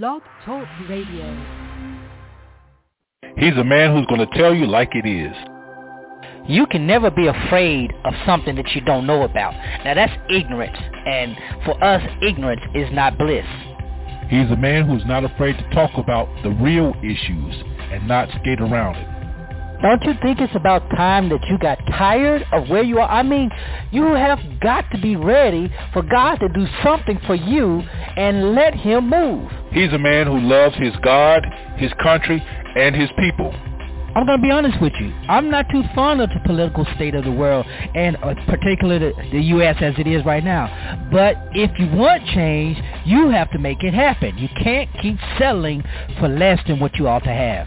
Blog Talk Radio. He's a man who's going to tell you like it is. You can never be afraid of something that you don't know about. Now that's ignorance, and for us, ignorance is not bliss. He's a man who's not afraid to talk about the real issues and not skate around it. Don't you think it's about time that you got tired of where you are? I mean, you have got to be ready for God to do something for you and let him move. He's a man who loves his God, his country, and his people. I'm going to be honest with you. I'm not too fond of the political state of the world, and uh, particularly the, the U.S. as it is right now. But if you want change, you have to make it happen. You can't keep settling for less than what you ought to have.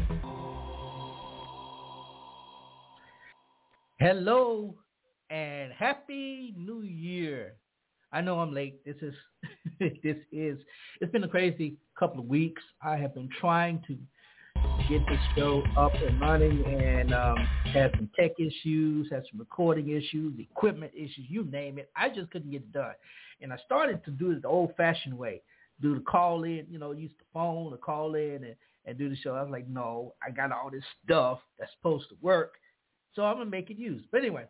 Hello and happy new year. I know I'm late. This is this is it's been a crazy couple of weeks. I have been trying to get this show up and running and um, had some tech issues, had some recording issues, equipment issues, you name it. I just couldn't get it done. And I started to do it the old fashioned way. Do the call in, you know, use the phone to call in and, and do the show. I was like, no, I got all this stuff that's supposed to work so I'm going to make it use. But anyway,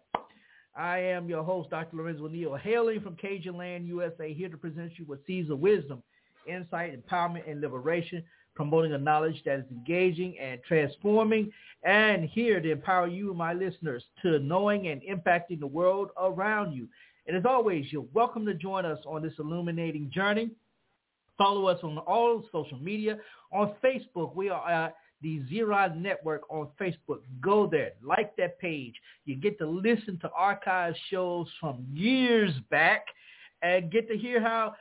I am your host, Dr. Lorenzo Neal, hailing from Cajun Land, USA, here to present you with seeds of wisdom, insight, empowerment, and liberation, promoting a knowledge that is engaging and transforming, and here to empower you, my listeners, to knowing and impacting the world around you. And as always, you're welcome to join us on this illuminating journey. Follow us on all social media. On Facebook, we are at the Zera Network on Facebook. Go there, like that page. You get to listen to archive shows from years back and get to hear how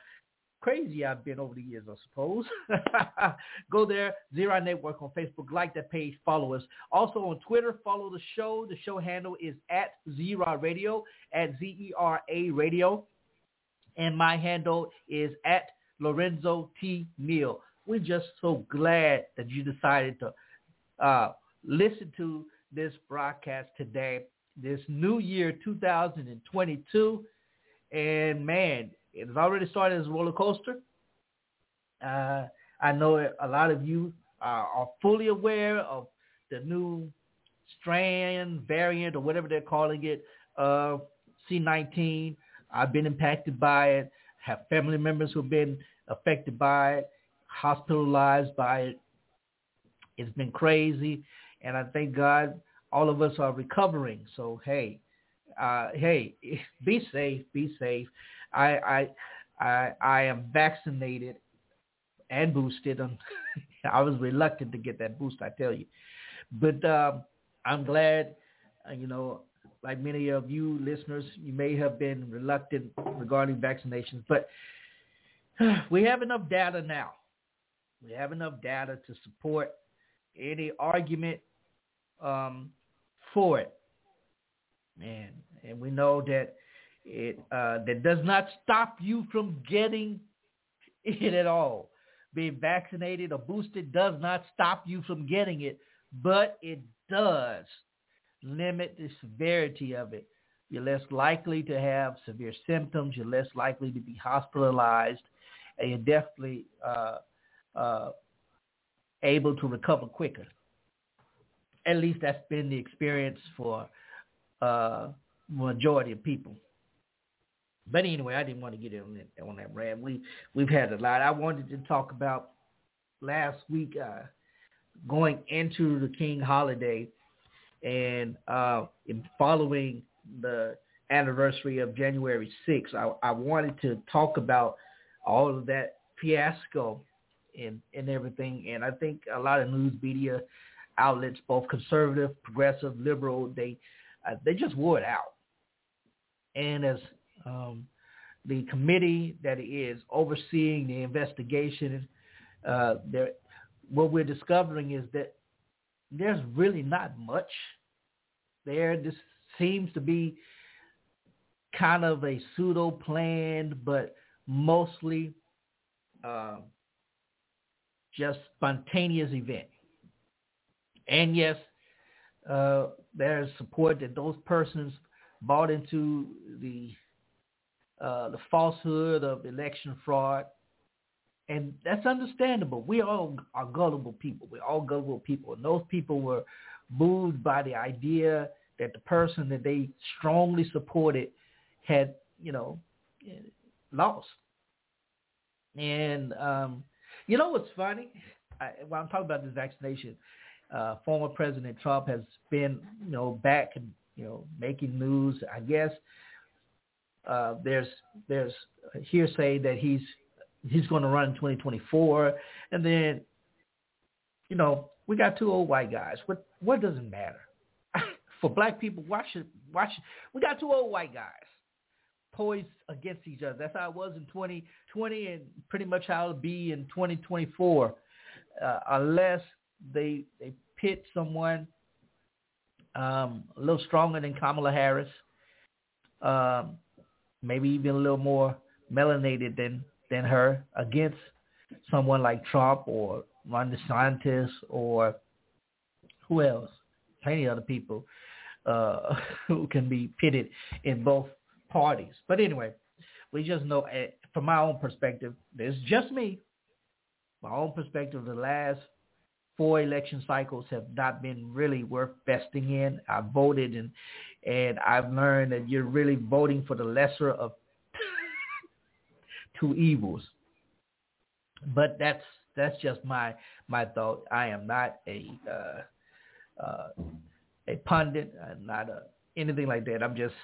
crazy I've been over the years, I suppose. Go there, Zera Network on Facebook. Like that page. Follow us. Also on Twitter, follow the show. The show handle is at Zera Radio, at Z-E-R-A Radio. And my handle is at Lorenzo T. Neal we're just so glad that you decided to uh, listen to this broadcast today, this new year 2022. And man, it's already started as a roller coaster. Uh, I know a lot of you are, are fully aware of the new strand variant or whatever they're calling it of C19. I've been impacted by it, have family members who've been affected by it hospitalized by it. It's been crazy, and I thank God all of us are recovering. So hey, uh, hey, be safe, be safe. I I I, I am vaccinated and boosted. I was reluctant to get that boost, I tell you, but um, I'm glad. Uh, you know, like many of you listeners, you may have been reluctant regarding vaccinations, but we have enough data now we have enough data to support any argument um, for it. Man, and we know that it uh, that does not stop you from getting it at all. Being vaccinated or boosted does not stop you from getting it, but it does limit the severity of it. You're less likely to have severe symptoms. You're less likely to be hospitalized, and you're definitely uh, uh, able to recover quicker. At least that's been the experience for uh, majority of people. But anyway, I didn't want to get on that, on that rant. We we've had a lot. I wanted to talk about last week uh, going into the King holiday and uh, following the anniversary of January 6th. I, I wanted to talk about all of that fiasco and and everything. And I think a lot of news media outlets, both conservative, progressive, liberal, they uh, they just wore it out. And as um, the committee that is overseeing the investigation uh, there, what we're discovering is that there's really not much there. This seems to be kind of a pseudo planned, but mostly uh, just spontaneous event. And yes, uh, there's support that those persons bought into the uh, the falsehood of election fraud, and that's understandable. We all are gullible people. We're all gullible people, and those people were moved by the idea that the person that they strongly supported had, you know, lost. And um, you know what's funny? I, while I'm talking about this vaccination, uh, former President Trump has been, you know, back and you know making news. I guess uh, there's there's hearsay that he's he's going to run in 2024, and then you know we got two old white guys. What what does it matter for black people? Why should why should we got two old white guys poised against each other? That's how it was in 2020, and pretty much how it'll be in 2024, uh, unless they they pit someone um, a little stronger than Kamala Harris, um, maybe even a little more melanated than than her against someone like Trump or Ron DeSantis or who else? Plenty of other people uh, who can be pitted in both parties. But anyway, we just know, uh, from my own perspective, this is just me. My own perspective, the last four election cycles have not been really worth vesting in. I voted and and I've learned that you're really voting for the lesser of two evils. But that's that's just my my thought. I am not a uh, uh, a pundit. I'm not a anything like that. I'm just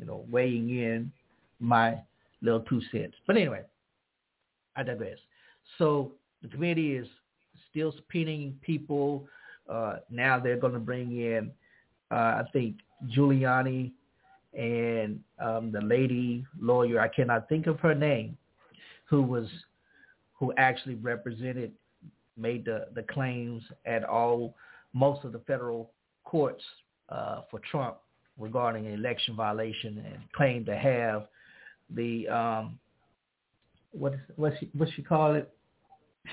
you know weighing in my little two cents. But anyway, I digress. So the committee is still subpoenaing people. Uh, now they're going to bring in, uh, I think, Giuliani and um, the lady lawyer, I cannot think of her name, who was, who actually represented, made the, the claims at all, most of the federal courts uh, for Trump regarding an election violation and claimed to have the, um, what, what she, what she call it?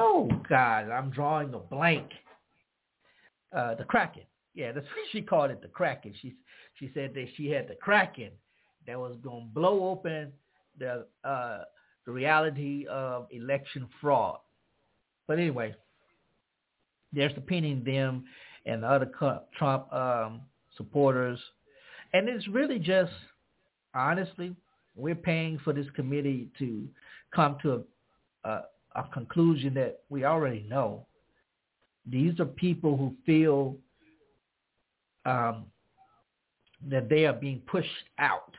Oh God, I'm drawing a blank. Uh, the Kraken. Yeah, that's what she called it, the Kraken. She she said that she had the Kraken that was going to blow open the uh, the reality of election fraud. But anyway, they're subpoenaing them and other Trump um, supporters, and it's really just honestly, we're paying for this committee to come to a, a a conclusion that we already know. These are people who feel um, that they are being pushed out.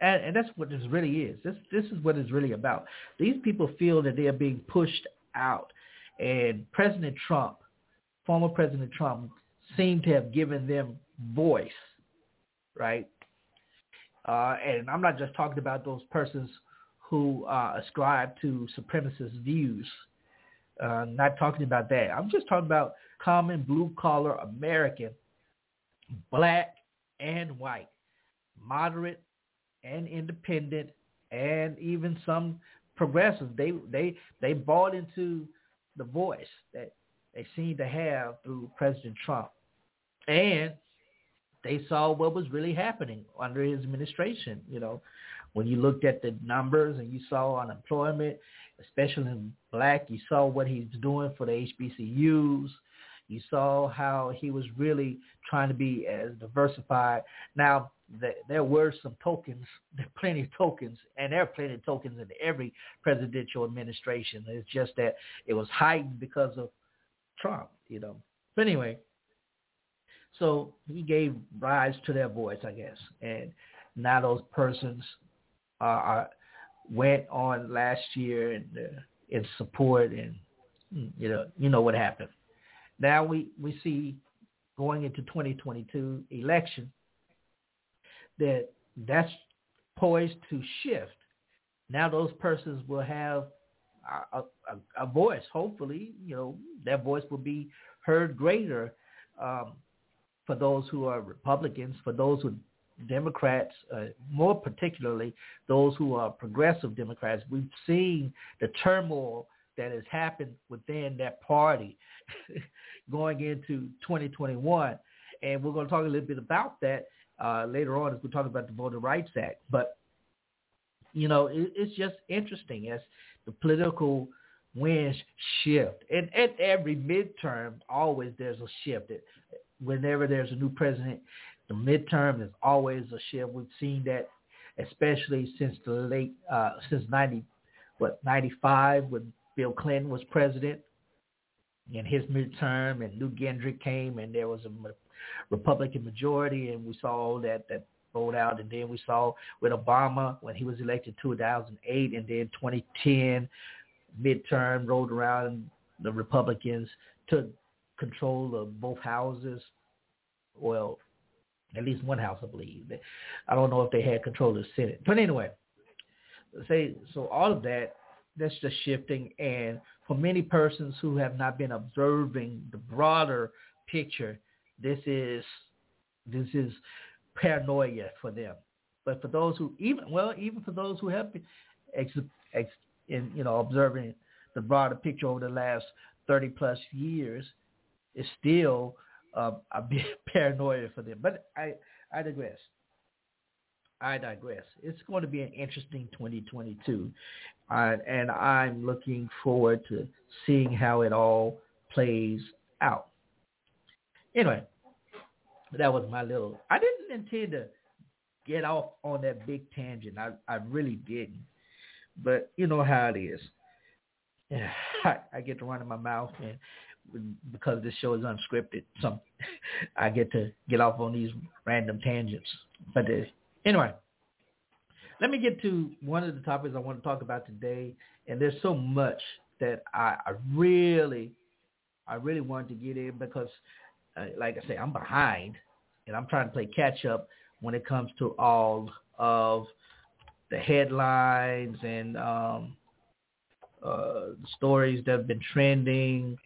And, and, that's what this really is. This this is what it's really about. These people feel that they are being pushed out, and President Trump, former President Trump, seemed to have given them voice, right? Uh, and I'm not just talking about those persons who uh, ascribe to supremacist views. Uh, not talking about that. I'm just talking about common blue collar American, black and white, moderate and independent, and even some progressives. They they they bought into the voice that they seem to have through President Trump, and they saw what was really happening under his administration. You know, when you looked at the numbers and you saw unemployment, especially in black, you saw what he's doing for the HBCUs. You saw how he was really trying to be as diversified. Now, the, there were some tokens, plenty of tokens, and there are plenty of tokens in every presidential administration. It's just that it was heightened because of Trump, you know. But anyway, so he gave rise to their voice, I guess. And now those persons uh, uh, went on last year in, uh, in support, and you know, you know what happened. Now we we see going into 2022 election that that's poised to shift. Now those persons will have a, a, a voice. Hopefully, you know, that voice will be heard greater um, for those who are Republicans, for those who Democrats, uh, more particularly those who are progressive Democrats. We've seen the turmoil that has happened within that party going into 2021. And we're going to talk a little bit about that uh, later on as we talk about the Voting Rights Act. But, you know, it, it's just interesting as the political winds shift. And at every midterm, always there's a shift. It, whenever there's a new president, the midterm is always a shift. We've seen that, especially since the late, uh, since 90, what, 95 when Bill Clinton was president in his midterm and Newt Gingrich came and there was a Republican majority and we saw all that, that rolled out and then we saw with Obama when he was elected 2008 and then 2010 midterm rolled around and the Republicans took control of both houses. Well, at least one house, I believe. I don't know if they had control of the Senate. But anyway, say so all of that, that's just shifting. And for many persons who have not been observing the broader picture, this is this is paranoia for them. But for those who even well, even for those who have been ex, ex, in you know observing the broader picture over the last thirty plus years, it's still uh, a bit paranoia for them. But I, I digress. I digress. It's going to be an interesting 2022, uh, and I'm looking forward to seeing how it all plays out. Anyway, that was my little. I didn't intend to get off on that big tangent. I, I really didn't, but you know how it is. I, I get to run in my mouth, and because this show is unscripted, so I get to get off on these random tangents. But uh, anyway, let me get to one of the topics I want to talk about today. And there's so much that I, I really, I really wanted to get in because, uh, like I say, I'm behind, and I'm trying to play catch up when it comes to all of the headlines and um, uh, stories that have been trending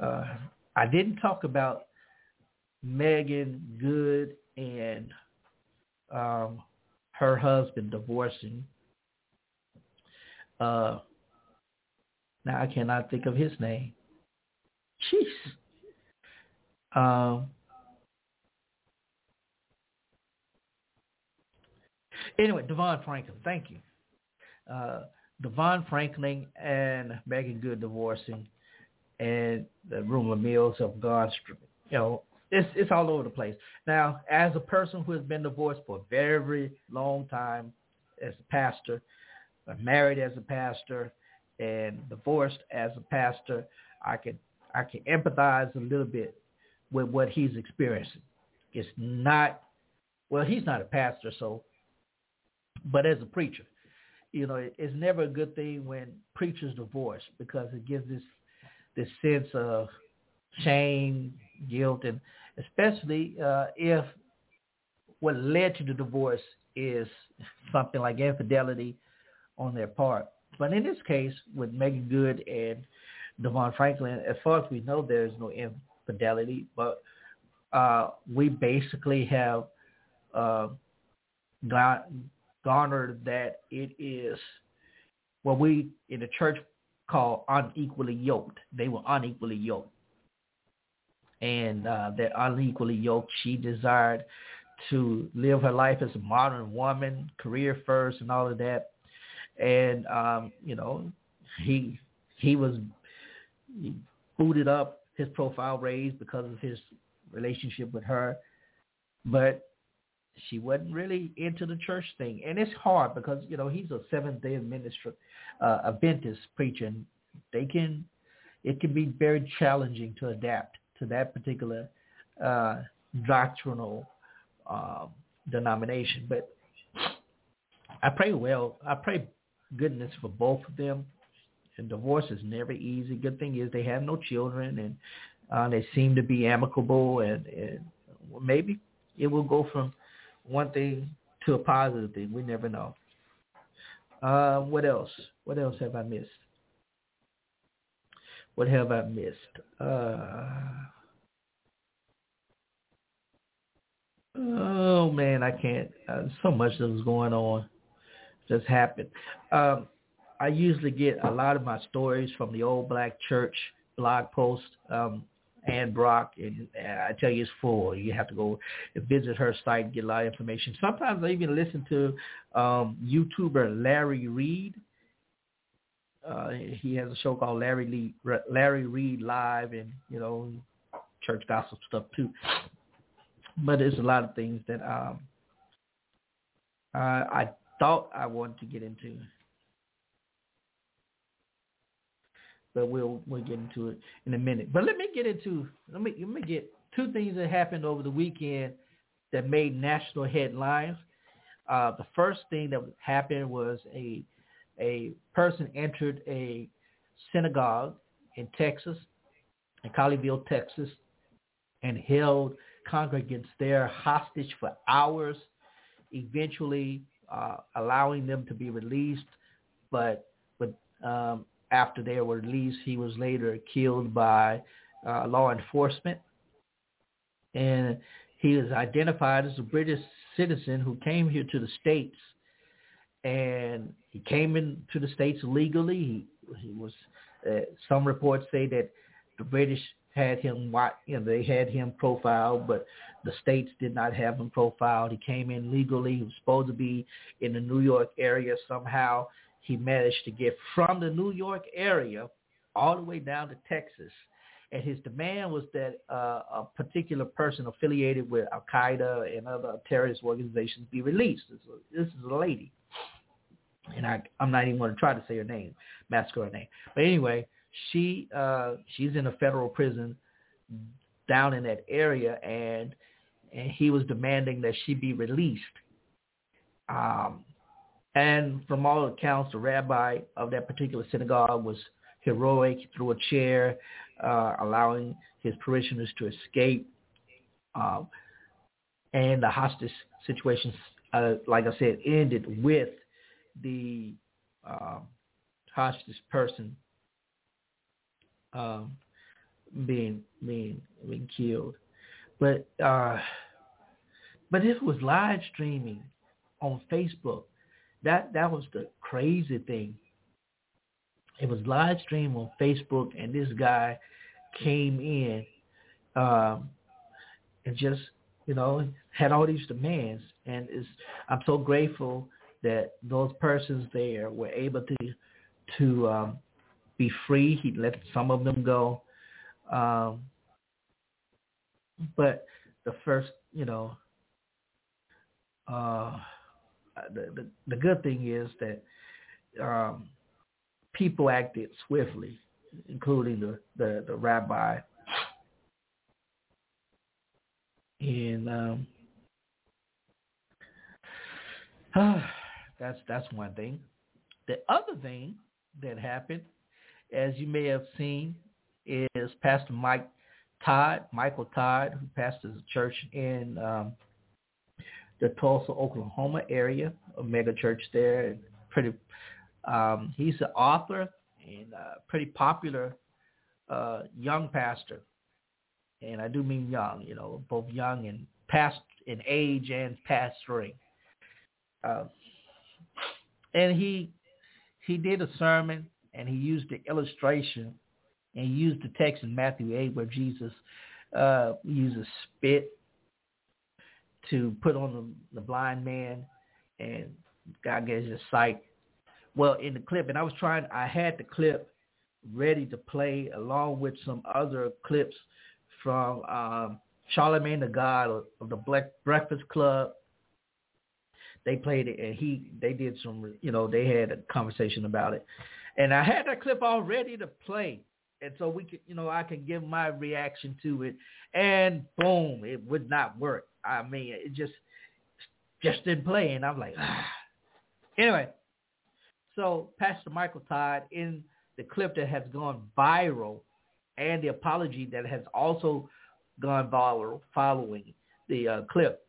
uh, I didn't talk about Meagan Good and um, her husband divorcing. Uh, now I cannot think of his name. Jeez. Um, anyway, DeVon Franklin, thank you. Uh, DeVon Franklin and Meagan Good divorcing and the rumor mills have gone, you know, it's it's all over the place. Now, as a person who has been divorced for a very long time, as a pastor, married as a pastor, and divorced as a pastor, I can I can empathize a little bit with what he's experiencing. It's not well, he's not a pastor, so but as a preacher, you know, it's never a good thing when preachers divorce because it gives this this sense of shame, guilt, and especially uh, if what led to the divorce is something like infidelity on their part. But in this case, with Meagan Good and DeVon Franklin, as far as we know, there is no infidelity, but uh, we basically have uh, garnered that it is what we in the church call unequally yoked. They were unequally yoked. And uh, that unequally yoked, she desired to live her life as a modern woman, career first and all of that. And, um, you know, he he was booted up, his profile raised because of his relationship with her. But she wasn't really into the church thing. And it's hard because, you know, he's a Seventh-day Adventist, uh, Adventist preacher. And they can, it can be very challenging to adapt to that particular uh, doctrinal um, denomination. But I pray well. I pray goodness for both of them. And divorce is never easy. Good thing is they have no children, and uh, they seem to be amicable, and, and maybe it will go from one thing to a positive thing. We never know. Uh, what else? What else have I missed? what have I missed? Uh, oh man, I can't. Uh, so much that was going on just happened. Um, I usually get a lot of my stories from the Old Black Church blog post. Um, Ann Brock, and I tell you, it's full. You have to go visit her site and get a lot of information. Sometimes I even listen to um, YouTuber Larry Reed. Uh, he has a show called Larry Lee, Larry Reed Live, and you know, church gospel stuff too. But there's a lot of things that um, uh, I thought I wanted to get into. But we'll we'll get into it in a minute. But let me get into let me let me get two things that happened over the weekend that made national headlines. Uh, the first thing that happened was a a person entered a synagogue in Texas, in Colleyville, Texas, and held congregants there hostage for hours, eventually uh, allowing them to be released, but with um, after they were released, he was later killed by uh, law enforcement. And he was identified as a British citizen who came here to the States. And he came into the States legally. He, he was, uh, some reports say that the British had him, you know, they had him profiled, but the states did not have him profiled. He came in legally. He was supposed to be in the New York area somehow he managed to get from the New York area all the way down to Texas. And his demand was that uh, a particular person affiliated with Al Qaeda and other terrorist organizations be released. This is a, this is a lady, and I, I'm not even going to try to say her name, massacre her name. But anyway, she uh, she's in a federal prison down in that area, and and he was demanding that she be released. Um, and from all accounts, the rabbi of that particular synagogue was heroic, he threw a chair, uh, allowing his parishioners to escape. Um, and the hostage situation, uh, like I said, ended with the uh, hostage person um, being being being killed. But uh, but this was live streaming on Facebook that that was the crazy thing. It was live stream on Facebook, and this guy came in um, and just you know had all these demands, and is I'm so grateful that those persons there were able to to um, be free. He let some of them go, um, but the first you know. Uh, the, the, the good thing is that um, people acted swiftly, including the, the, the rabbi. And um, uh, that's that's one thing. The other thing that happened, as you may have seen, is Pastor Mike Todd, Michael Todd, who pastors a church in um, the Tulsa, Oklahoma area, a mega church there. And pretty, um, he's an author and a pretty popular uh, young pastor, and I do mean young, you know, both young and past in age and pastoring. Uh, and he he did a sermon and he used the illustration and he used the text in Matthew 8 where Jesus uh, uses spit to put on the, the blind man, and God gave his sight. Well, in the clip, and I was trying, I had the clip ready to play along with some other clips from um, Charlemagne the God of, of the Black Breakfast Club. They played it, and he they did some, you know, they had a conversation about it, and I had that clip all ready to play, and so we could, you know, I can give my reaction to it, and boom, it would not work. I mean, it just just didn't play, and I'm like, ah. Anyway, so Pastor Michael Todd in the clip that has gone viral, and the apology that has also gone viral following the uh, clip,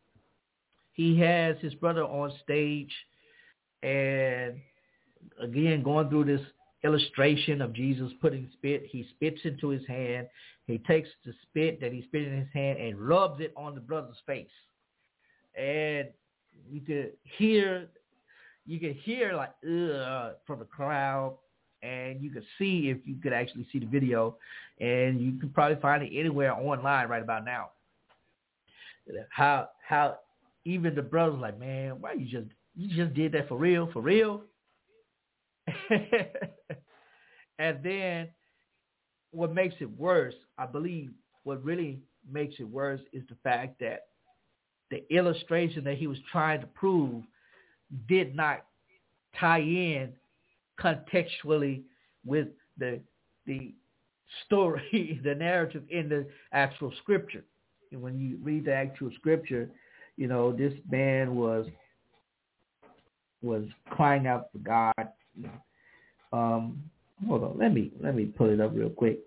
he has his brother on stage, and again going through this illustration of Jesus putting spit. He spits into his hand. He takes the spit that he spit in his hand and rubs it on the brother's face. And you could hear, you could hear like Ugh, from the crowd, and you could see if you could actually see the video, and you can probably find it anywhere online right about now. How how even the brothers like, man, why you just you just did that for real, for real? and then what makes it worse, I believe what really makes it worse is the fact that the illustration that he was trying to prove did not tie in contextually with the the story, the narrative in the actual scripture. And when you read the actual scripture, you know, this man was was crying out for God. Um, hold on, let me let me pull it up real quick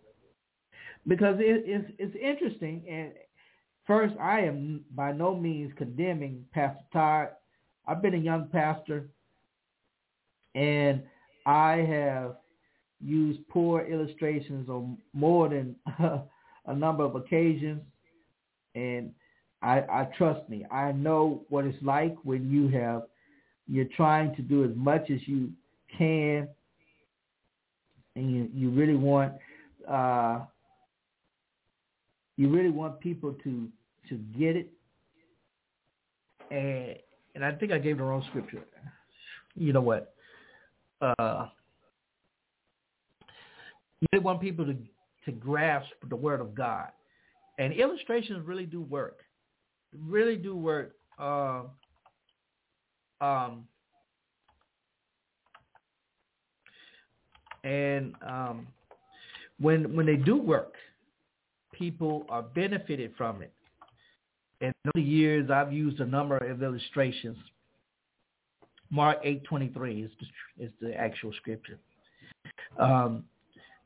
because it, it's it's interesting. And first, I am by no means condemning Pastor Todd. I've been a young pastor, and I have used poor illustrations on more than a number of occasions, and I, I trust me. I know what it's like when you have you're trying to do as much as you can, and you you really want uh, you really want people to to get it, and and I think I gave the wrong scripture. You know what? Uh, you really want people to to grasp the word of God, and illustrations really do work really do work. Uh, um, and um, when when they do work, people are benefited from it. And over the years, I've used a number of illustrations. Mark eight twenty three is the, is the actual scripture. Um,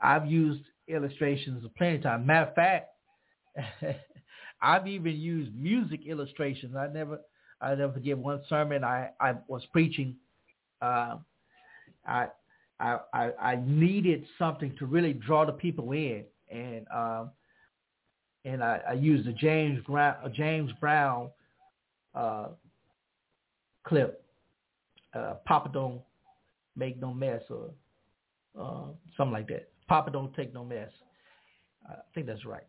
I've used illustrations plenty of times. Matter of fact, I've even used music illustrations. I never, I never forget one sermon I, I was preaching. Uh, I, I, I, I needed something to really draw the people in, and um, and I, I used a James Brown, James Brown uh, clip. Uh, Papa don't make no mess, or uh, something like that. Papa don't take no mess. I think that's right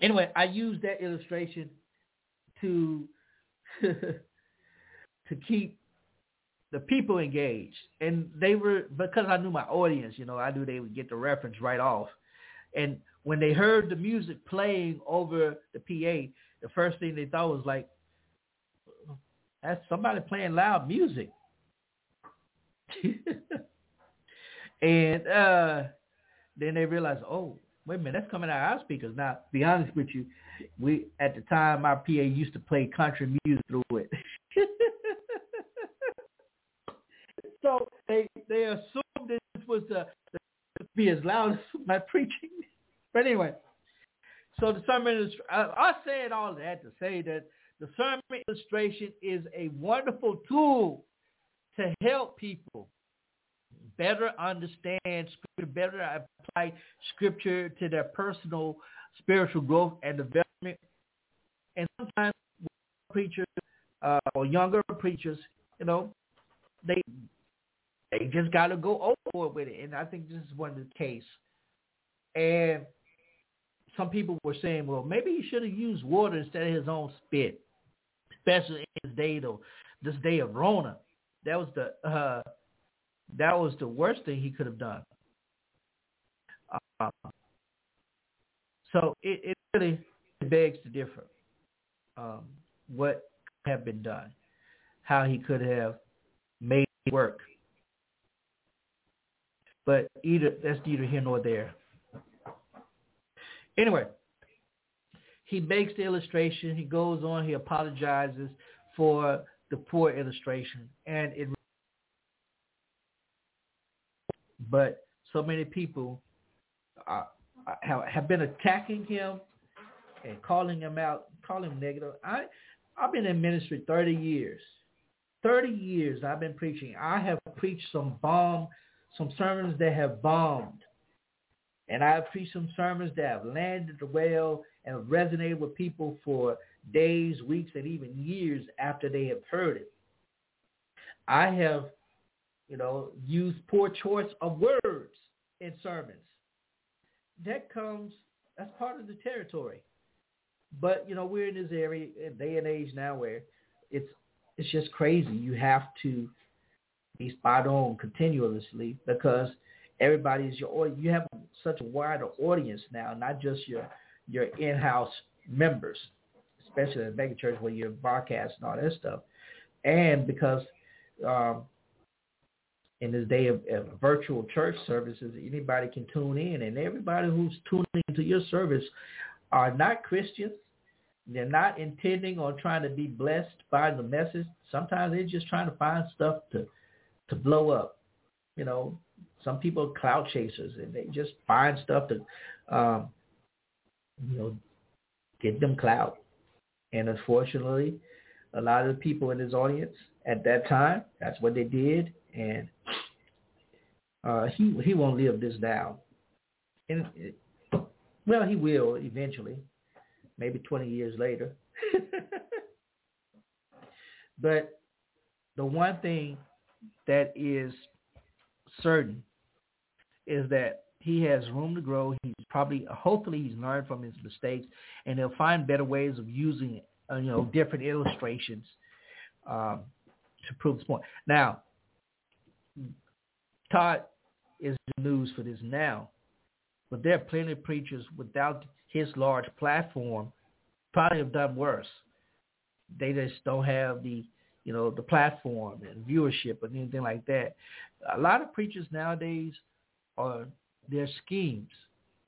anyway, I used that illustration to to keep the people engaged, and they were because I knew my audience. You know, I knew they would get the reference right off, and when they heard the music playing over the PA, the first thing they thought was like, "That's somebody playing loud music." and uh, then they realized, oh, wait a minute, that's coming out of our speakers. Now, be honest with you, we at the time our PA used to play country music through it. They assumed this was the be as loud as my preaching. But anyway, so the sermon is I, I said all that to say that the sermon illustration is a wonderful tool to help people better understand scripture, better apply scripture to their personal spiritual growth and development. And sometimes preachers uh, or younger preachers, you know, they they just got to go overboard with it. And I think this is one of the case. And some people were saying, well, maybe he should have used water instead of his own spit, especially in this day, though, this day of Rona. That was the uh, that was the worst thing he could have done. Uh, so it, it really begs to differ um, what could have been done, how he could have made it work. But either that's neither here nor there. Anyway, he makes the illustration. He goes on. He apologizes for the poor illustration, and it but so many people uh, have, have been attacking him and calling him out, calling him negative. I I've been in ministry 30 years. 30 years I've been preaching. I have preached some bomb some sermons that have bombed. And I've preached some sermons that have landed well and resonated with people for days, weeks, and even years after they have heard it. I have, you know, used poor choice of words in sermons. That comes, that's part of the territory. But, you know, we're in this area, day and age now where it's it's just crazy. You have to be spot on continuously because everybody is your. You have such a wider audience now, not just your your in-house members, especially in the mega church where you're broadcasting all that stuff, and because um, in this day of, of, virtual church services, anybody can tune in, and everybody who's tuning into your service are not Christians. They're not intending on trying to be blessed by the message. Sometimes they're just trying to find stuff to to blow up. You know, some people are cloud chasers and they just find stuff to, um, you know, get them clout. And unfortunately, a lot of the people in his audience at that time, that's what they did. And uh, he he won't live this down. And it, well, he will eventually, maybe 20 years later. but the one thing that is certain is that he has room to grow. He's probably, hopefully, he's learned from his mistakes, and he'll find better ways of using, uh, you know, different illustrations um, to prove this point. Now, Todd is the news for this now, but there are plenty of preachers without his large platform probably have done worse. They just don't have the you know, the platform and viewership and anything like that. A lot of preachers nowadays are their schemes.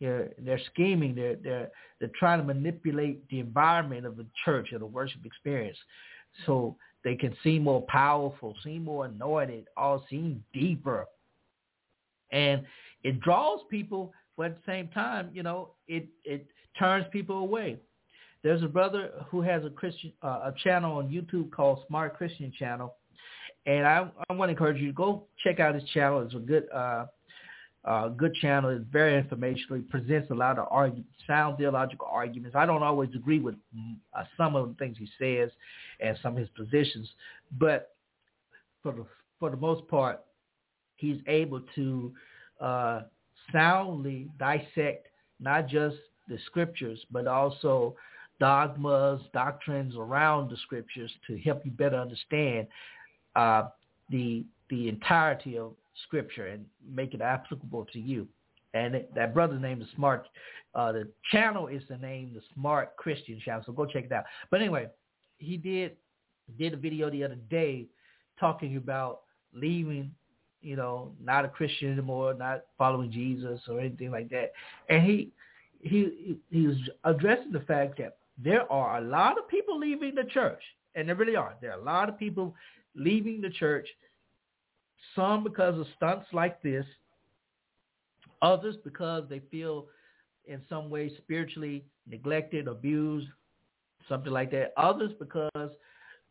They're they're scheming. They're they're they're trying to manipulate the environment of the church or the worship experience, so they can seem more powerful, seem more anointed, all seem deeper, and it draws people. But at the same time, you know, it it turns people away. There's a brother who has a Christian uh, a channel on YouTube called Smart Christian Channel, and I I want to encourage you to go check out his channel. It's a good uh, uh, good channel. It's very informational. He presents a lot of arguments, sound theological arguments. I don't always agree with uh, some of the things he says and some of his positions, but for the for the most part, he's able to uh, soundly dissect not just the scriptures, but also dogmas, doctrines around the scriptures to help you better understand uh, the the entirety of scripture and make it applicable to you. And that brother's name is Smart. Uh, the channel is the name, the Smart Christian channel. So go check it out. But anyway, he did did a video the other day talking about leaving, you know, not a Christian anymore, not following Jesus or anything like that. And he he he was addressing the fact that there are a lot of people leaving the church, and there really are. There are a lot of people leaving the church, some because of stunts like this, others because they feel in some way spiritually neglected, abused, something like that. Others because,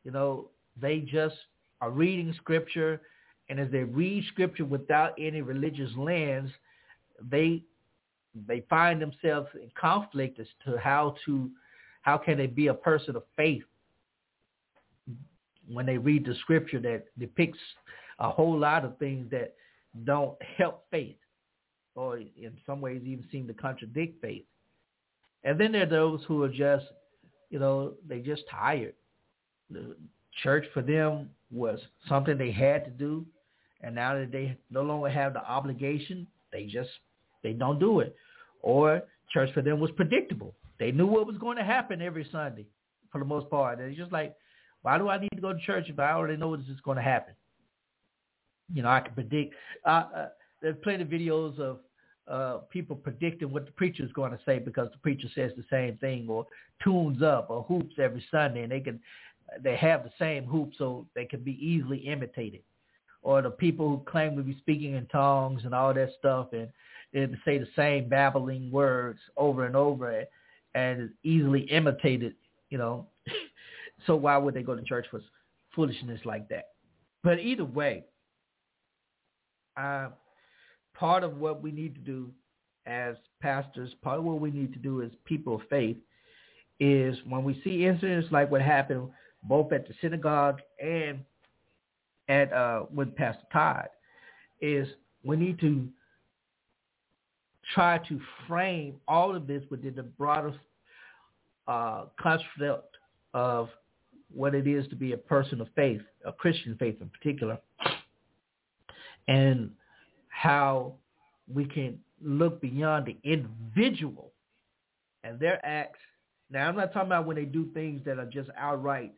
you know, they just are reading scripture, and as they read scripture without any religious lens, they they find themselves in conflict as to how to how can they be a person of faith when they read the scripture that depicts a whole lot of things that don't help faith or in some ways even seem to contradict faith. And then there are those who are just, you know, they just tired. The church for them was something they had to do. And now that they no longer have the obligation, they just, they don't do it. Or church for them was predictable. They knew what was going to happen every Sunday for the most part. It's just like, why do I need to go to church if I already know this is going to happen? You know, I can predict. Uh, uh, there's plenty of videos of uh, people predicting what the preacher is going to say because the preacher says the same thing or tunes up or hoops every Sunday, and they can they have the same hoop so they can be easily imitated. Or the people who claim to be speaking in tongues and all that stuff and, and say the same babbling words over and over and easily imitated, you know. so why would they go to church for foolishness like that? But either way, uh, part of what we need to do as pastors, part of what we need to do as people of faith is when we see incidents like what happened both at the synagogue and at uh, with Pastor Todd, is we need to try to frame all of this within the broader uh, concept of what it is to be a person of faith, a Christian faith in particular, and how we can look beyond the individual and their acts. Now, I'm not talking about when they do things that are just outright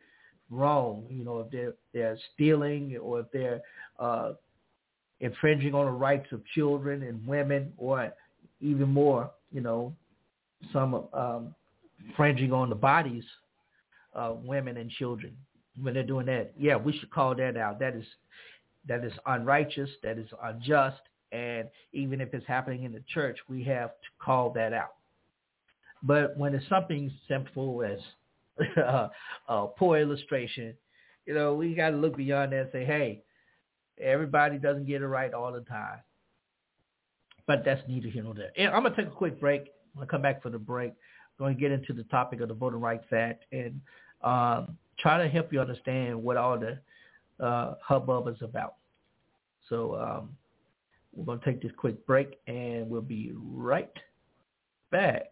wrong. You know, if they're they're stealing or if they're uh, infringing on the rights of children and women, or even more, you know, some um, infringing on the bodies of women and children. When they're doing that, yeah, we should call that out. That is that is unrighteous. That is unjust. And even if it's happening in the church, we have to call that out. But when it's something simple as a poor illustration, you know, we got to look beyond that and say, hey, everybody doesn't get it right all the time. But that's neither here nor there. And I'm to take a quick break. I'm to come back for the break. I'm going to get into the topic of the Voting Rights Act and um, try to help you understand what all the uh, hubbub is about. So um, we're to take this quick break and we'll be right back.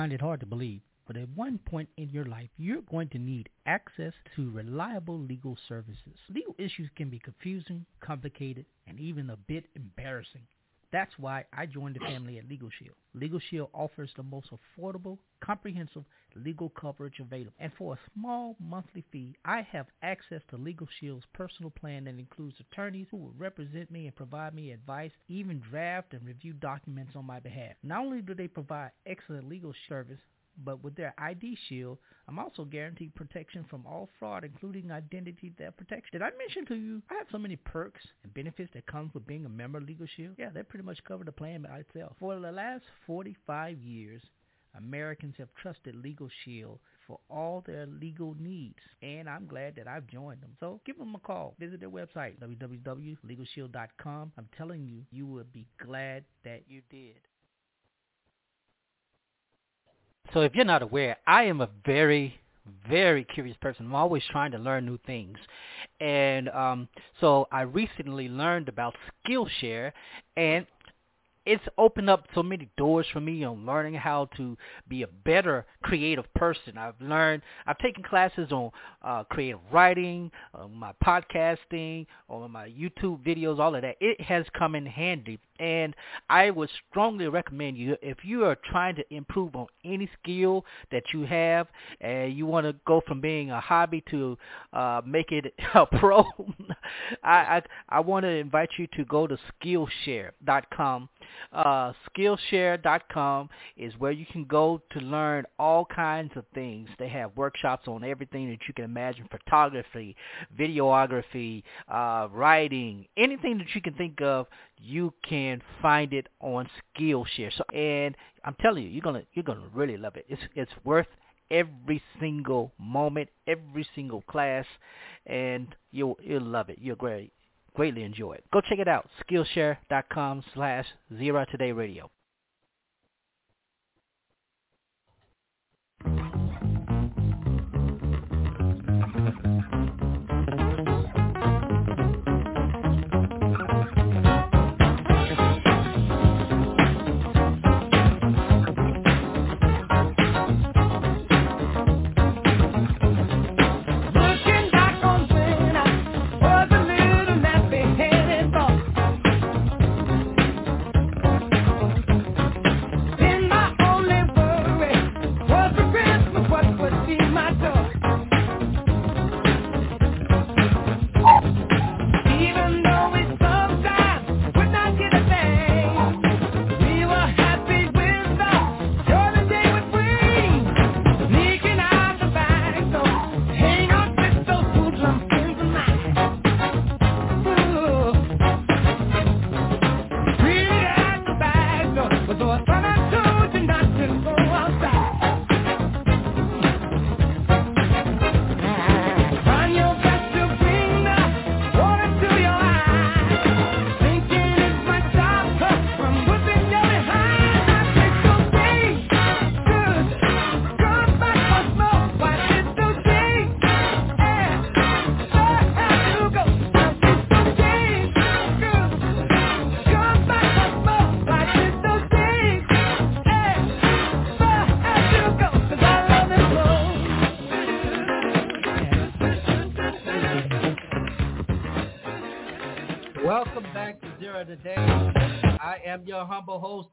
Find it hard to believe, but at one point in your life, you're going to need access to reliable legal services. Legal issues can be confusing, complicated, and even a bit embarrassing. That's why I joined the family at Legal Shield. Legal Shield offers the most affordable, comprehensive legal coverage available. And for a small monthly fee, I have access to Legal Shield's personal plan that includes attorneys who will represent me and provide me advice, even draft and review documents on my behalf. Not only do they provide excellent legal service, but with their ID Shield, I'm also guaranteed protection from all fraud, including identity theft protection. Did I mention to you I have so many perks and benefits that come with being a member of Legal Shield? Yeah, they pretty much cover the plan by itself. For the last 45 years, Americans have trusted Legal Shield for all their legal needs, and I'm glad that I've joined them. So give them a call. Visit their website, www.legalshield.com. I'm telling you, you will be glad that you did. So if you're not aware, I am a very, very curious person. I'm always trying to learn new things. And um, so I recently learned about Skillshare, and it's opened up so many doors for me on learning how to be a better creative person. I've learned, I've taken classes on uh, creative writing, on my podcasting, on my YouTube videos, all of that. It has come in handy. And I would strongly recommend you, if you are trying to improve on any skill that you have, and you want to go from being a hobby to uh, make it a pro, I, I, I want to invite you to go to Skillshare.com uh, Skillshare.com is where you can go to learn all kinds of things. They have workshops on everything that you can imagine, photography, videography, uh, writing, anything that you can think of, you can find it on Skillshare. So, and I'm telling you, you're gonna you're gonna really love it. It's it's worth every single moment, every single class, and you'll you'll love it. You'll great greatly enjoy it. Go check it out, Skillshare.com slash Zera Today Radio.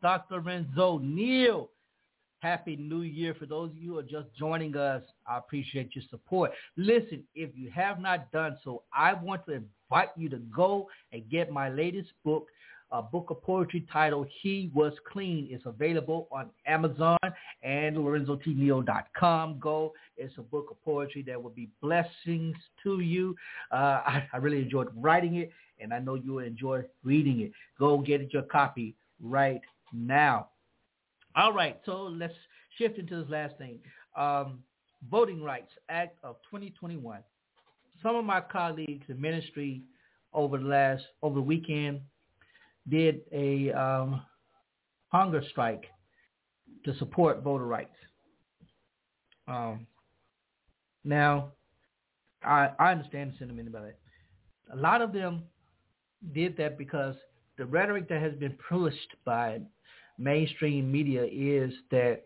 Dr. Renzo Neal. Happy New Year. For those of you who are just joining us, I appreciate your support. Listen, if you have not done so, I want to invite you to go and get my latest book, a book of poetry titled He Was Clean. It's available on Amazon and LorenzoTNeal.com. Go. It's a book of poetry that will be blessings to you. Uh, I, I really enjoyed writing it, and I know you will enjoy reading it. Go get your copy right now. All right, so let's shift into this last thing. Um, Voting Rights Act of 2021. Some of my colleagues in ministry over the last over the weekend did a um, hunger strike to support voter rights. Um, now, I, I understand the sentiment about it. A lot of them did that because the rhetoric that has been pushed by mainstream media is that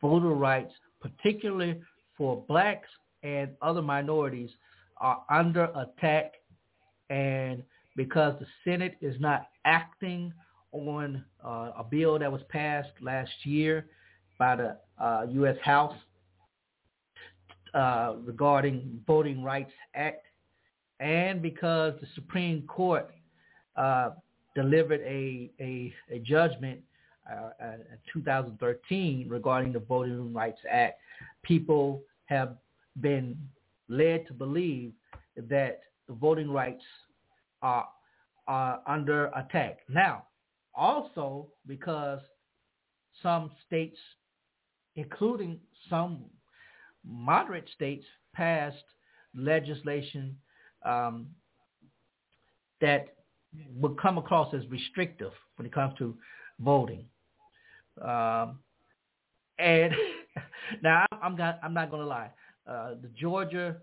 voter rights, particularly for blacks and other minorities, are under attack. And because the Senate is not acting on uh, a bill that was passed last year by the uh, U.S. House uh, regarding Voting Rights Act, and because the Supreme Court uh, delivered a, a, a judgment uh, uh 2013 regarding the Voting Rights Act, people have been led to believe that the voting rights are, are under attack. Now, also because some states, including some moderate states, passed legislation um, that would come across as restrictive when it comes to voting. Um, and now I'm not I'm not going to lie. Uh, the Georgia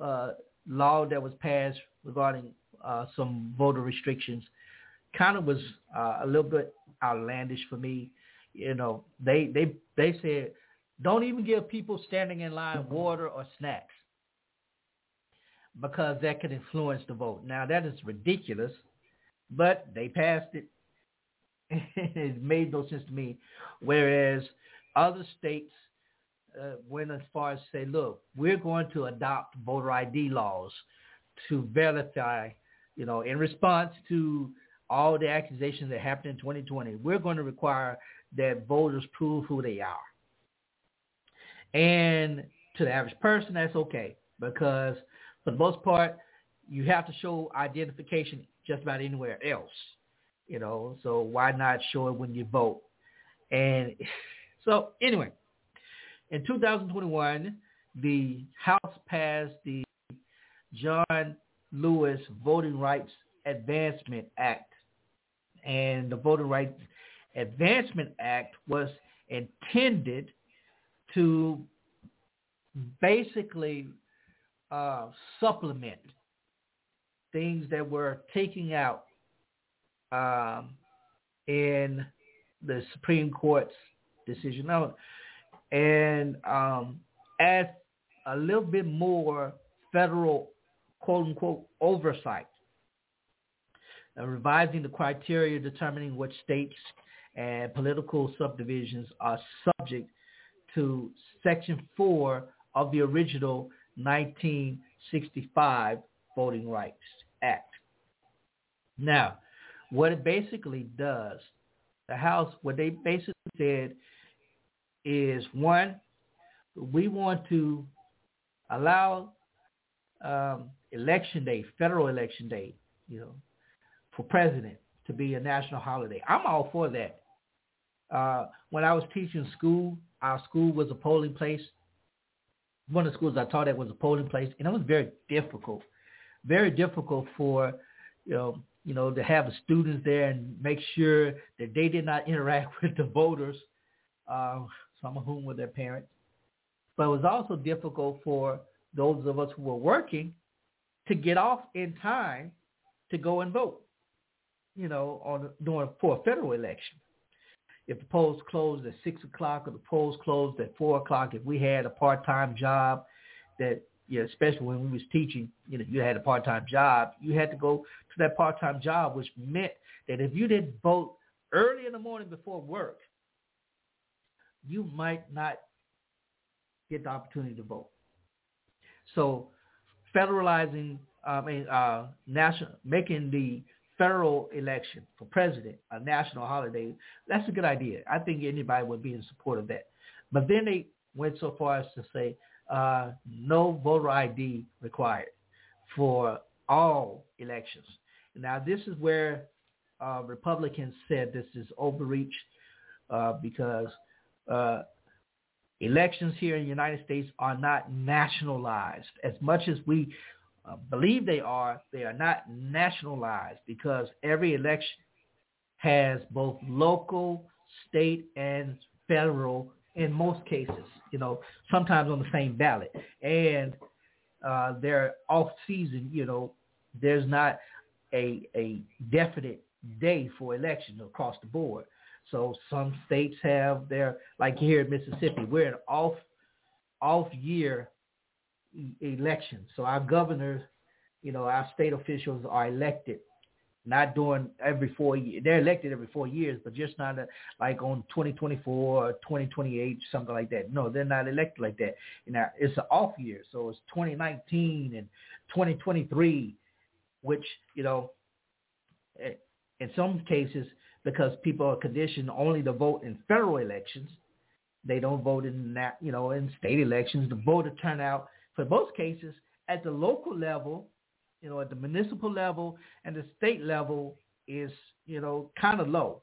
uh, law that was passed regarding uh, some voter restrictions kind of was uh, a little bit outlandish for me. You know, they they they said don't even give people standing in line water or snacks because that could influence the vote. Now that is ridiculous, but they passed it it made no sense to me. Whereas other states uh, went as far as say, look, we're going to adopt voter ID laws to verify, you know, in response to all the accusations that happened in 2020, we're going to require that voters prove who they are. And to the average person, that's okay because for the most part, you have to show identification just about anywhere else you know, so why not show it when you vote? And so anyway, in 2021, the House passed the John Lewis Voting Rights Advancement Act. And the Voting Rights Advancement Act was intended to basically uh, supplement things that were taking out um, in the Supreme Court's decision. And um, add a little bit more federal quote unquote oversight, uh, revising the criteria determining which states and political subdivisions are subject to Section 4 of the original 1965 Voting Rights Act. Now, what it basically does, the House, what they basically said is one, we want to allow um, election day, federal election day, you know, for president to be a national holiday. I'm all for that. Uh, when I was teaching school, our school was a polling place. One of the schools I taught at was a polling place, and it was very difficult, very difficult for you know you know, to have the students there and make sure that they did not interact with the voters, uh, some of whom were their parents. But it was also difficult for those of us who were working to get off in time to go and vote, you know, on during for a federal election. If the polls closed at six o'clock or the polls closed at four o'clock, if we had a part-time job that yeah, especially when we was teaching, you know, you had a part-time job, you had to go to that part-time job, which meant that if you didn't vote early in the morning before work, you might not get the opportunity to vote. So federalizing, I mean, uh, national, making the federal election for president a national holiday, that's a good idea. I think anybody would be in support of that. But then they went so far as to say uh, no voter ID required for all elections. Now, this is where uh, Republicans said this is overreach uh, because uh, elections here in the United States are not nationalized. As much as we uh, believe they are, they are not nationalized because every election has both local, state, and federal in most cases, you know, sometimes on the same ballot. And uh, they're off season, you know, there's not a, a definite day for elections across the board. So some states have their, like here in Mississippi, we're in off off year election. So our governors, you know, our state officials are elected not doing every four years. They're elected every four years, but just not a, like on 2024 or 2028, something like that. No, they're not elected like that. You know, it's an off year, so it's 2019 and 2023, which you know, eh, in some cases, because people are conditioned only to vote in federal elections, they don't vote in that, you know, in state elections. The voter turnout, for most cases, at the local level you know, at the municipal level and the state level is, you know, kind of low.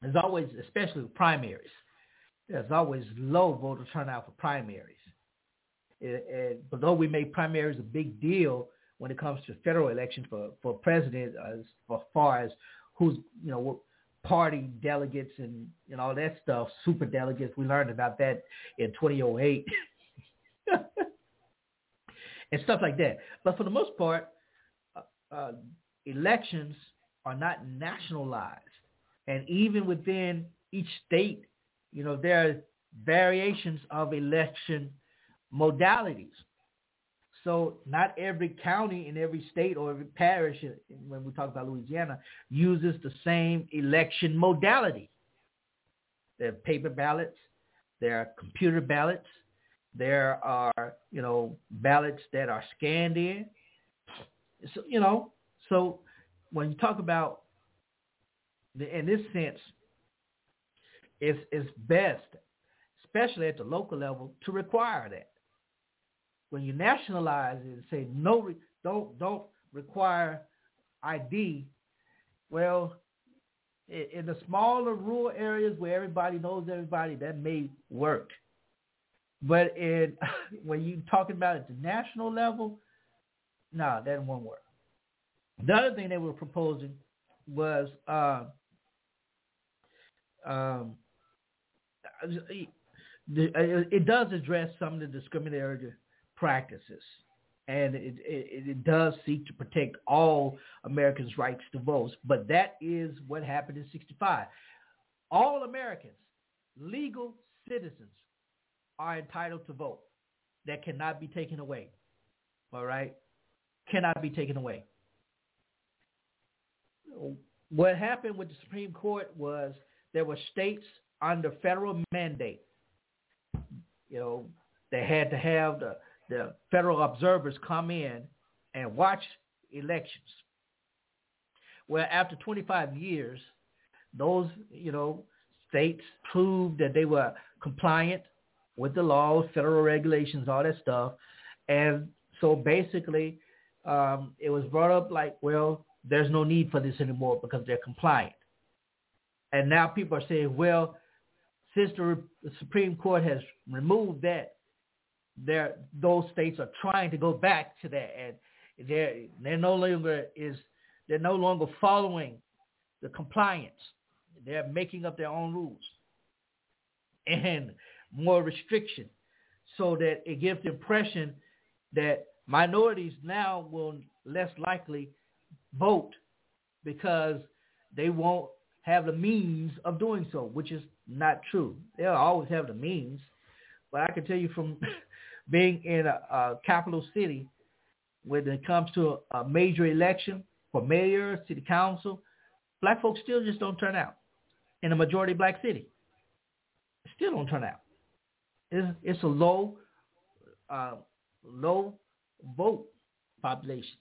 There's always, especially with primaries, there's always low voter turnout for primaries. And, but though we make primaries a big deal when it comes to federal elections for, for president, as, as far as who's, you know, party delegates and, know, all that stuff, super delegates, we learned about that in 2008. and stuff like that. But for the most part, uh, uh, elections are not nationalized. And even within each state, you know, there are variations of election modalities. So not every county in every state or every parish, when we talk about Louisiana, uses the same election modality. There are paper ballots, there are computer ballots, there are, you know, ballots that are scanned in. So, you know, so when you talk about, the, in this sense, it's, it's best, especially at the local level, to require that. When you nationalize it and say no, don't don't require ID, well, in the smaller rural areas where everybody knows everybody, that may work. But when you're talking about at the national level, no, nah, that won't work. The other thing they were proposing was uh, um, it does address some of the discriminatory practices, and it, it, it does seek to protect all Americans' rights to vote. But that is what happened in '65. All Americans, legal citizens, are entitled to vote. That cannot be taken away. All right? Cannot be taken away. What happened with the Supreme Court was there were states under federal mandate. You know, they had to have the, the federal observers come in and watch elections. Well, after 25 years, those, you know, states proved that they were compliant with the laws, federal regulations, all that stuff. And so basically, um, it was brought up like, well, there's no need for this anymore because they're compliant. And now people are saying, well, since the, the Supreme Court has removed that, there those states are trying to go back to that, and they're they're no longer is they're no longer following the compliance. They're making up their own rules, and more restriction so that it gives the impression that minorities now will less likely vote because they won't have the means of doing so, which is not true. They'll always have the means. But I can tell you from being in a, a capital city, when it comes to a, a major election for mayor, city council, black folks still just don't turn out in a majority black city. Still don't turn out. It's, it's a low, uh, low vote population.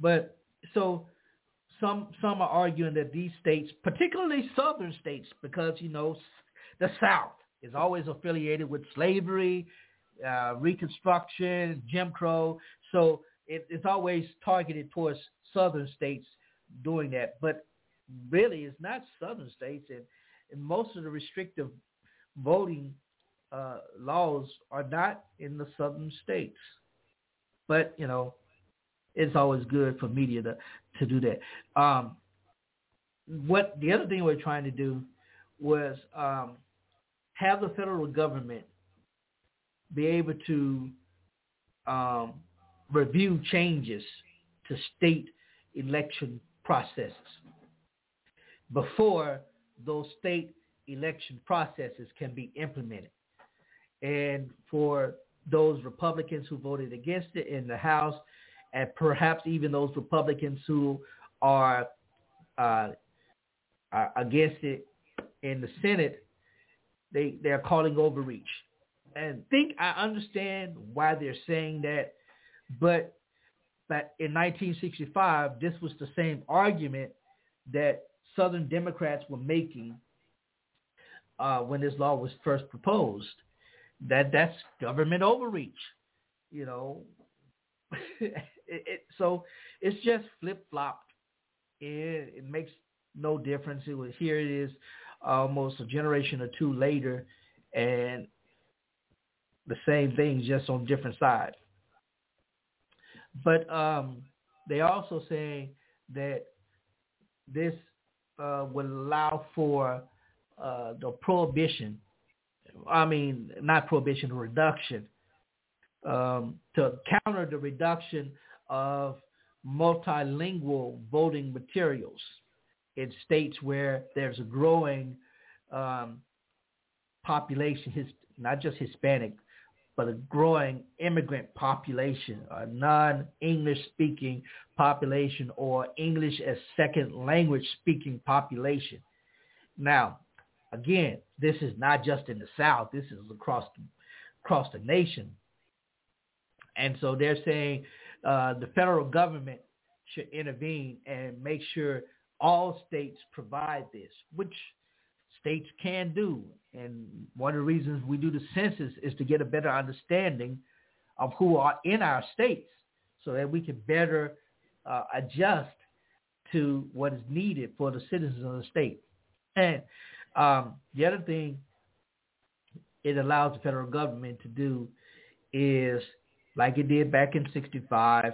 But so some some are arguing that these states, particularly southern states, because you know the South is always affiliated with slavery, uh, Reconstruction, Jim Crow, so it, it's always targeted towards southern states doing that. But really, it's not southern states, and, and most of the restrictive voting uh, laws are not in the southern states. But you know, it's always good for media to to do that. Um, what the other thing we're trying to do was um, have the federal government be able to um, review changes to state election processes before those state election processes can be implemented. And for those Republicans who voted against it in the House, and perhaps even those Republicans who are, uh, are against it in the Senate, they they're calling overreach. And think I understand why they're saying that, but but in 1965, this was the same argument that Southern Democrats were making uh, when this law was first proposed. That that's government overreach. You know, it, it, so it's just flip flopped. It, it makes no difference. It was here. It is almost a generation or two later, and the same thing, just on different sides. But um, they also say that this uh, would allow for uh, the prohibition. I mean, not prohibition, reduction um, to counter the reduction of multilingual voting materials in states where there's a growing um, population, his, not just Hispanic, but a growing immigrant population, a non-English speaking population or English as second language speaking population. Now, again, this is not just in the South. This is across the, across the nation. And so they're saying uh, the federal government should intervene and make sure all states provide this, which states can do. And one of the reasons we do the census is to get a better understanding of who are in our states so that we can better uh, adjust to what is needed for the citizens of the state. And um, the other thing it allows the federal government to do is like it did back in 65,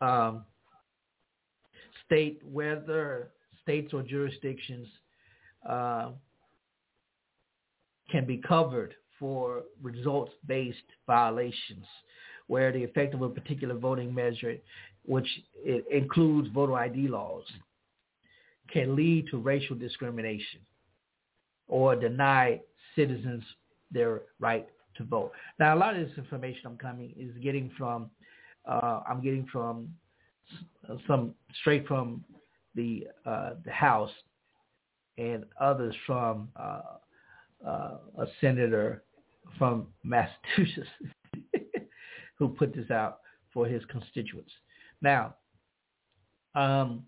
um, state whether states or jurisdictions uh, can be covered for results-based violations where the effect of a particular voting measure, which includes voter ID laws, can lead to racial discrimination or deny citizens their right to vote. Now, a lot of this information I'm coming is getting from, uh, I'm getting from some straight from the uh, the House and others from uh, uh, a senator from Massachusetts who put this out for his constituents. Now, um,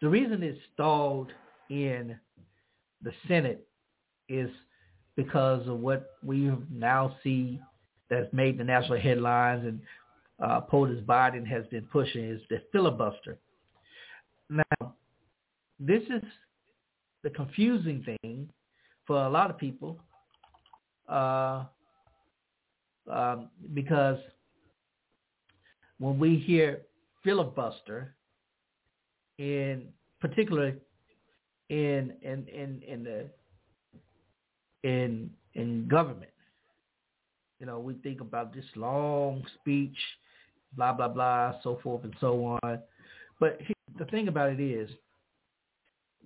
the reason it's stalled in the Senate is because of what we now see that's made the national headlines and uh, POTUS Biden has been pushing is the filibuster. Now, this is the confusing thing for a lot of people uh, um, because when we hear filibuster, in particular in in in in the in in government. You know, we think about this long speech, blah blah blah, so forth and so on. But the thing about it is,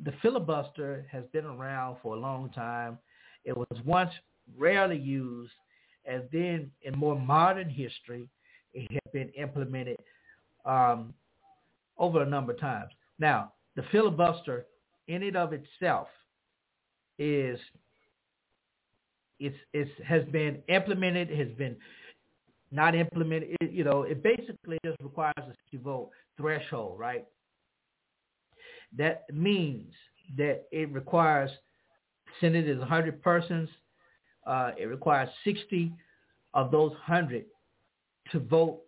the filibuster has been around for a long time. It was once rarely used and then in more modern history, it has been implemented um, over a number of times. Now, the filibuster in and of itself is it's it's has been implemented, has been not implemented. It, you know, it basically just requires a 60 vote threshold, right? That means that it requires Senate is 100 persons. Uh, it requires 60 of those 100 to vote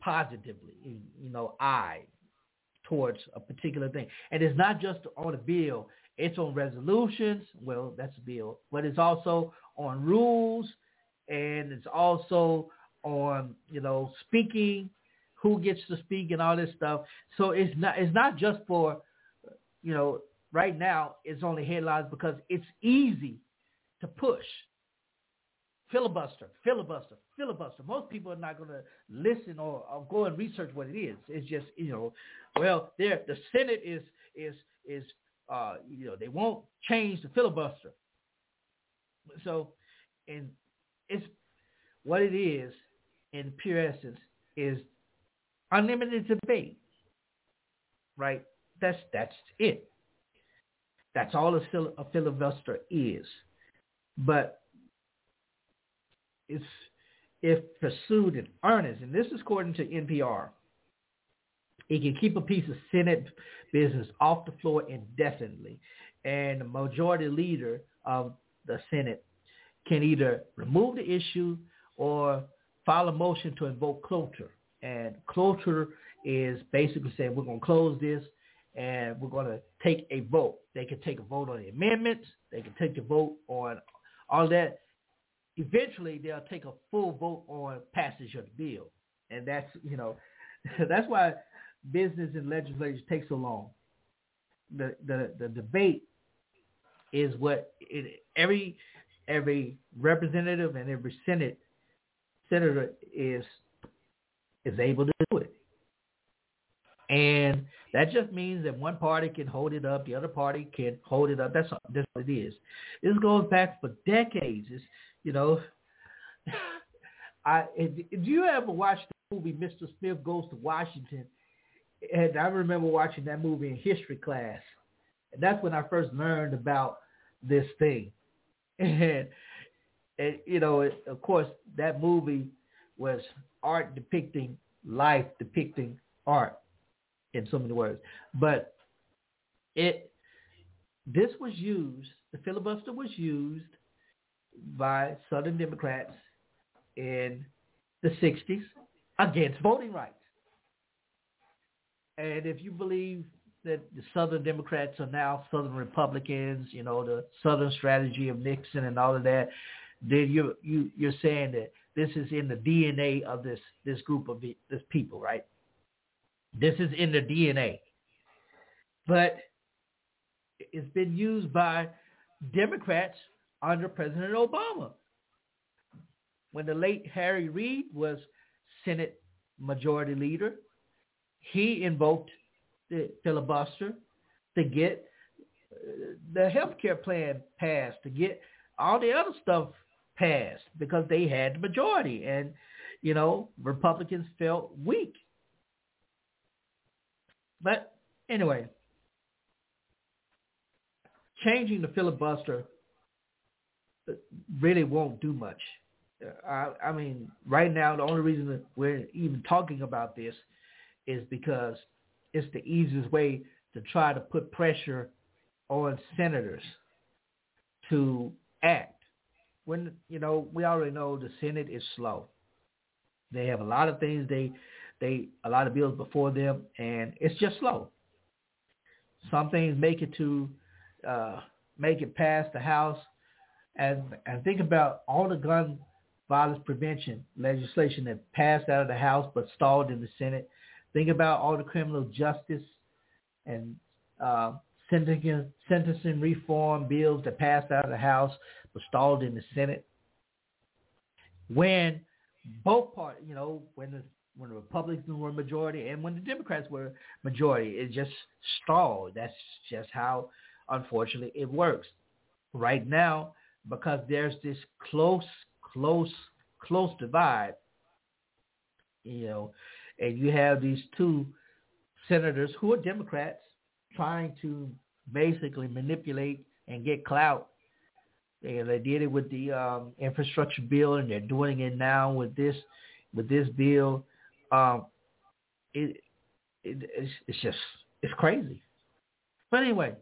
positively, you know, aye towards a particular thing. And it's not just on a bill. It's on resolutions. Well, that's a bill. But it's also on rules. And it's also on, you know, speaking, who gets to speak and all this stuff. So it's not, it's not just for, you know, right now it's only headlines because it's easy to push filibuster, filibuster, filibuster. Most people are not going to listen or, or, go and research what it is. It's just you know, well, there the Senate is is is uh, you know they won't change the filibuster. So, and it's what it is in pure essence is unlimited debate. Right? That's that's it. That's all a, fil- a filibuster is. But if if pursued in earnest, and this is according to NPR, it can keep a piece of Senate business off the floor indefinitely. And the majority leader of the Senate can either remove the issue or file a motion to invoke cloture. And cloture is basically saying we're going to close this and we're going to take a vote. They can take a vote on the amendments. They can take a vote on all that eventually they'll take a full vote on passage of the bill. And that's, you know, that's why business and legislature take so long. The, the, the debate is what it, every, every representative and every Senate senator is, is able to do it. And that just means that one party can hold it up, the other party can hold it up. That's, that's what it is. This goes back for decades. It's, you know, I do you ever watch the movie Mr. Smith Goes to Washington? And I remember watching that movie in history class, and that's when I first learned about this thing. And, and you know, of course, that movie was art depicting life, depicting art in so many words. But it, this was used. The filibuster was used by Southern Democrats in the 60s against voting rights. And if you believe that the Southern Democrats are now Southern Republicans, you know, the Southern strategy of Nixon and all of that, then you you you're saying that this is in the DNA of this this group of this people, right? This is in the DNA. But it's been used by Democrats under President Obama. When the late Harry Reid was Senate Majority Leader, he invoked the filibuster to get uh, the health care plan passed, to get all the other stuff passed because they had the majority. And, you know, Republicans felt weak. But anyway, changing the filibuster really won't do much. I, I mean, right now, the only reason that we're even talking about this is because it's the easiest way to try to put pressure on senators to act. When, you know, we already know the Senate is slow. They have a lot of things they, they, a lot of bills before them, and it's just slow. Some things make it to, uh, make it past the House and and think about all the gun violence prevention legislation that passed out of the House but stalled in the Senate. Think about all the criminal justice and uh, sentencing, sentencing reform bills that passed out of the House but stalled in the Senate. When both parties, you know, when the when the Republicans were majority and when the Democrats were majority, it just stalled. That's just how, unfortunately, it works. Right now, because there's this close, close close divide, you know, and you have these two senators who are Democrats trying to basically manipulate and get clout. They, they did it with the um, infrastructure bill, and they're doing it now with this with this bill. Um, it, it it's, it's just it's crazy. But anyway,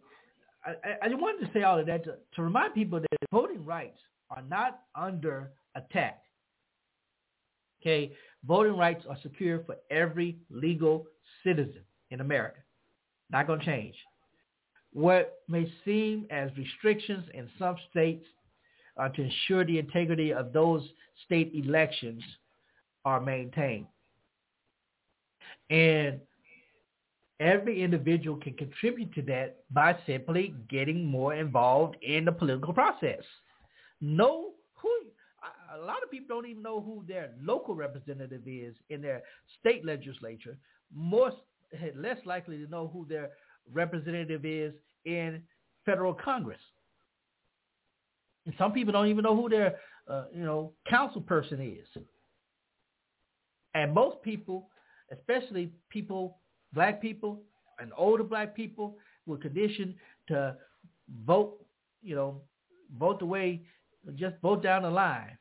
I, I wanted to say all of that to, to remind people that voting rights are not under attack. Okay, voting rights are secure for every legal citizen in America. Not going to change. What may seem as restrictions in some states uh, to ensure the integrity of those state elections are maintained. And every individual can contribute to that by simply getting more involved in the political process. Who a lot of people don't even know who their local representative is in their state legislature. More less likely to know who their representative is in federal Congress. And some people don't even know who their uh, you know council person is. And most people, especially people, black people and older black people, were conditioned to vote, you know, vote the way, just vote down the line.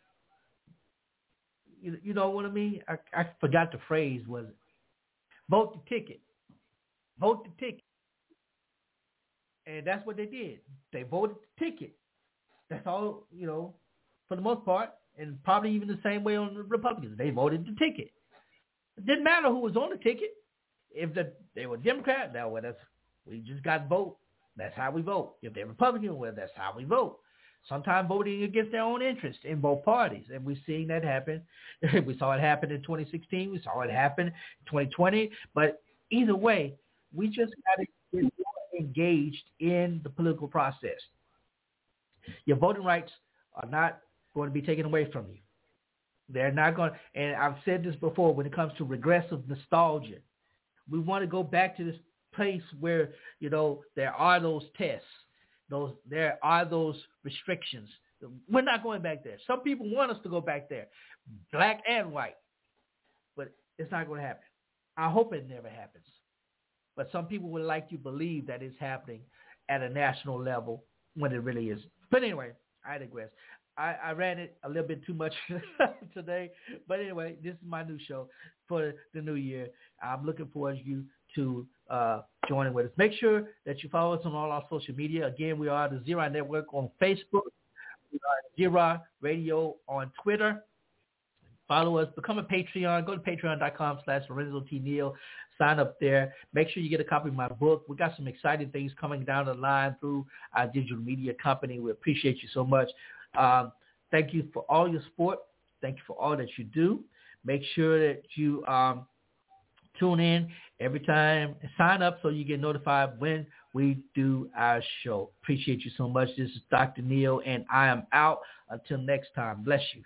You, you know what I mean? I, I forgot the phrase was. Vote the ticket. Vote the ticket. And that's what they did. They voted the ticket. That's all, you know, for the most part, and probably even the same way on the Republicans. They voted the ticket. It didn't matter who was on the ticket. If the, they were Democrat, now well, that's we just got vote. That's how we vote. If they're Republican, well, that's how we vote. Sometimes voting against their own interest in both parties, and we've seen that happen. we saw it happen in 2016. We saw it happen in 2020. But either way, we just got to get more engaged in the political process. Your voting rights are not going to be taken away from you. They're not going, and I've said this before when it comes to regressive nostalgia. We want to go back to this place where, you know, there are those tests. Those, there are those restrictions. We're not going back there. Some people want us to go back there, black and white, but it's not going to happen. I hope it never happens. But some people would like to believe that it's happening at a national level when it really is. But anyway, I digress. I, I ran it a little bit too much today. But anyway, this is my new show for the new year. I'm looking forward to you to uh, joining with us. Make sure that you follow us on all our social media. Again, we are the Zera Network on Facebook. We are Radio on Twitter. Follow us. Become a Patreon. Go to patreon.com slash Lorenzo T. Neal. Sign up there. Make sure you get a copy of my book. We got some exciting things coming down the line through our digital media company. We appreciate you so much. Um, thank you for all your support. Thank you for all that you do. Make sure that you um, tune in every time. Sign up so you get notified when we do our show. Appreciate you so much. This is Dr. Neal, and I am out. Until next time, bless you.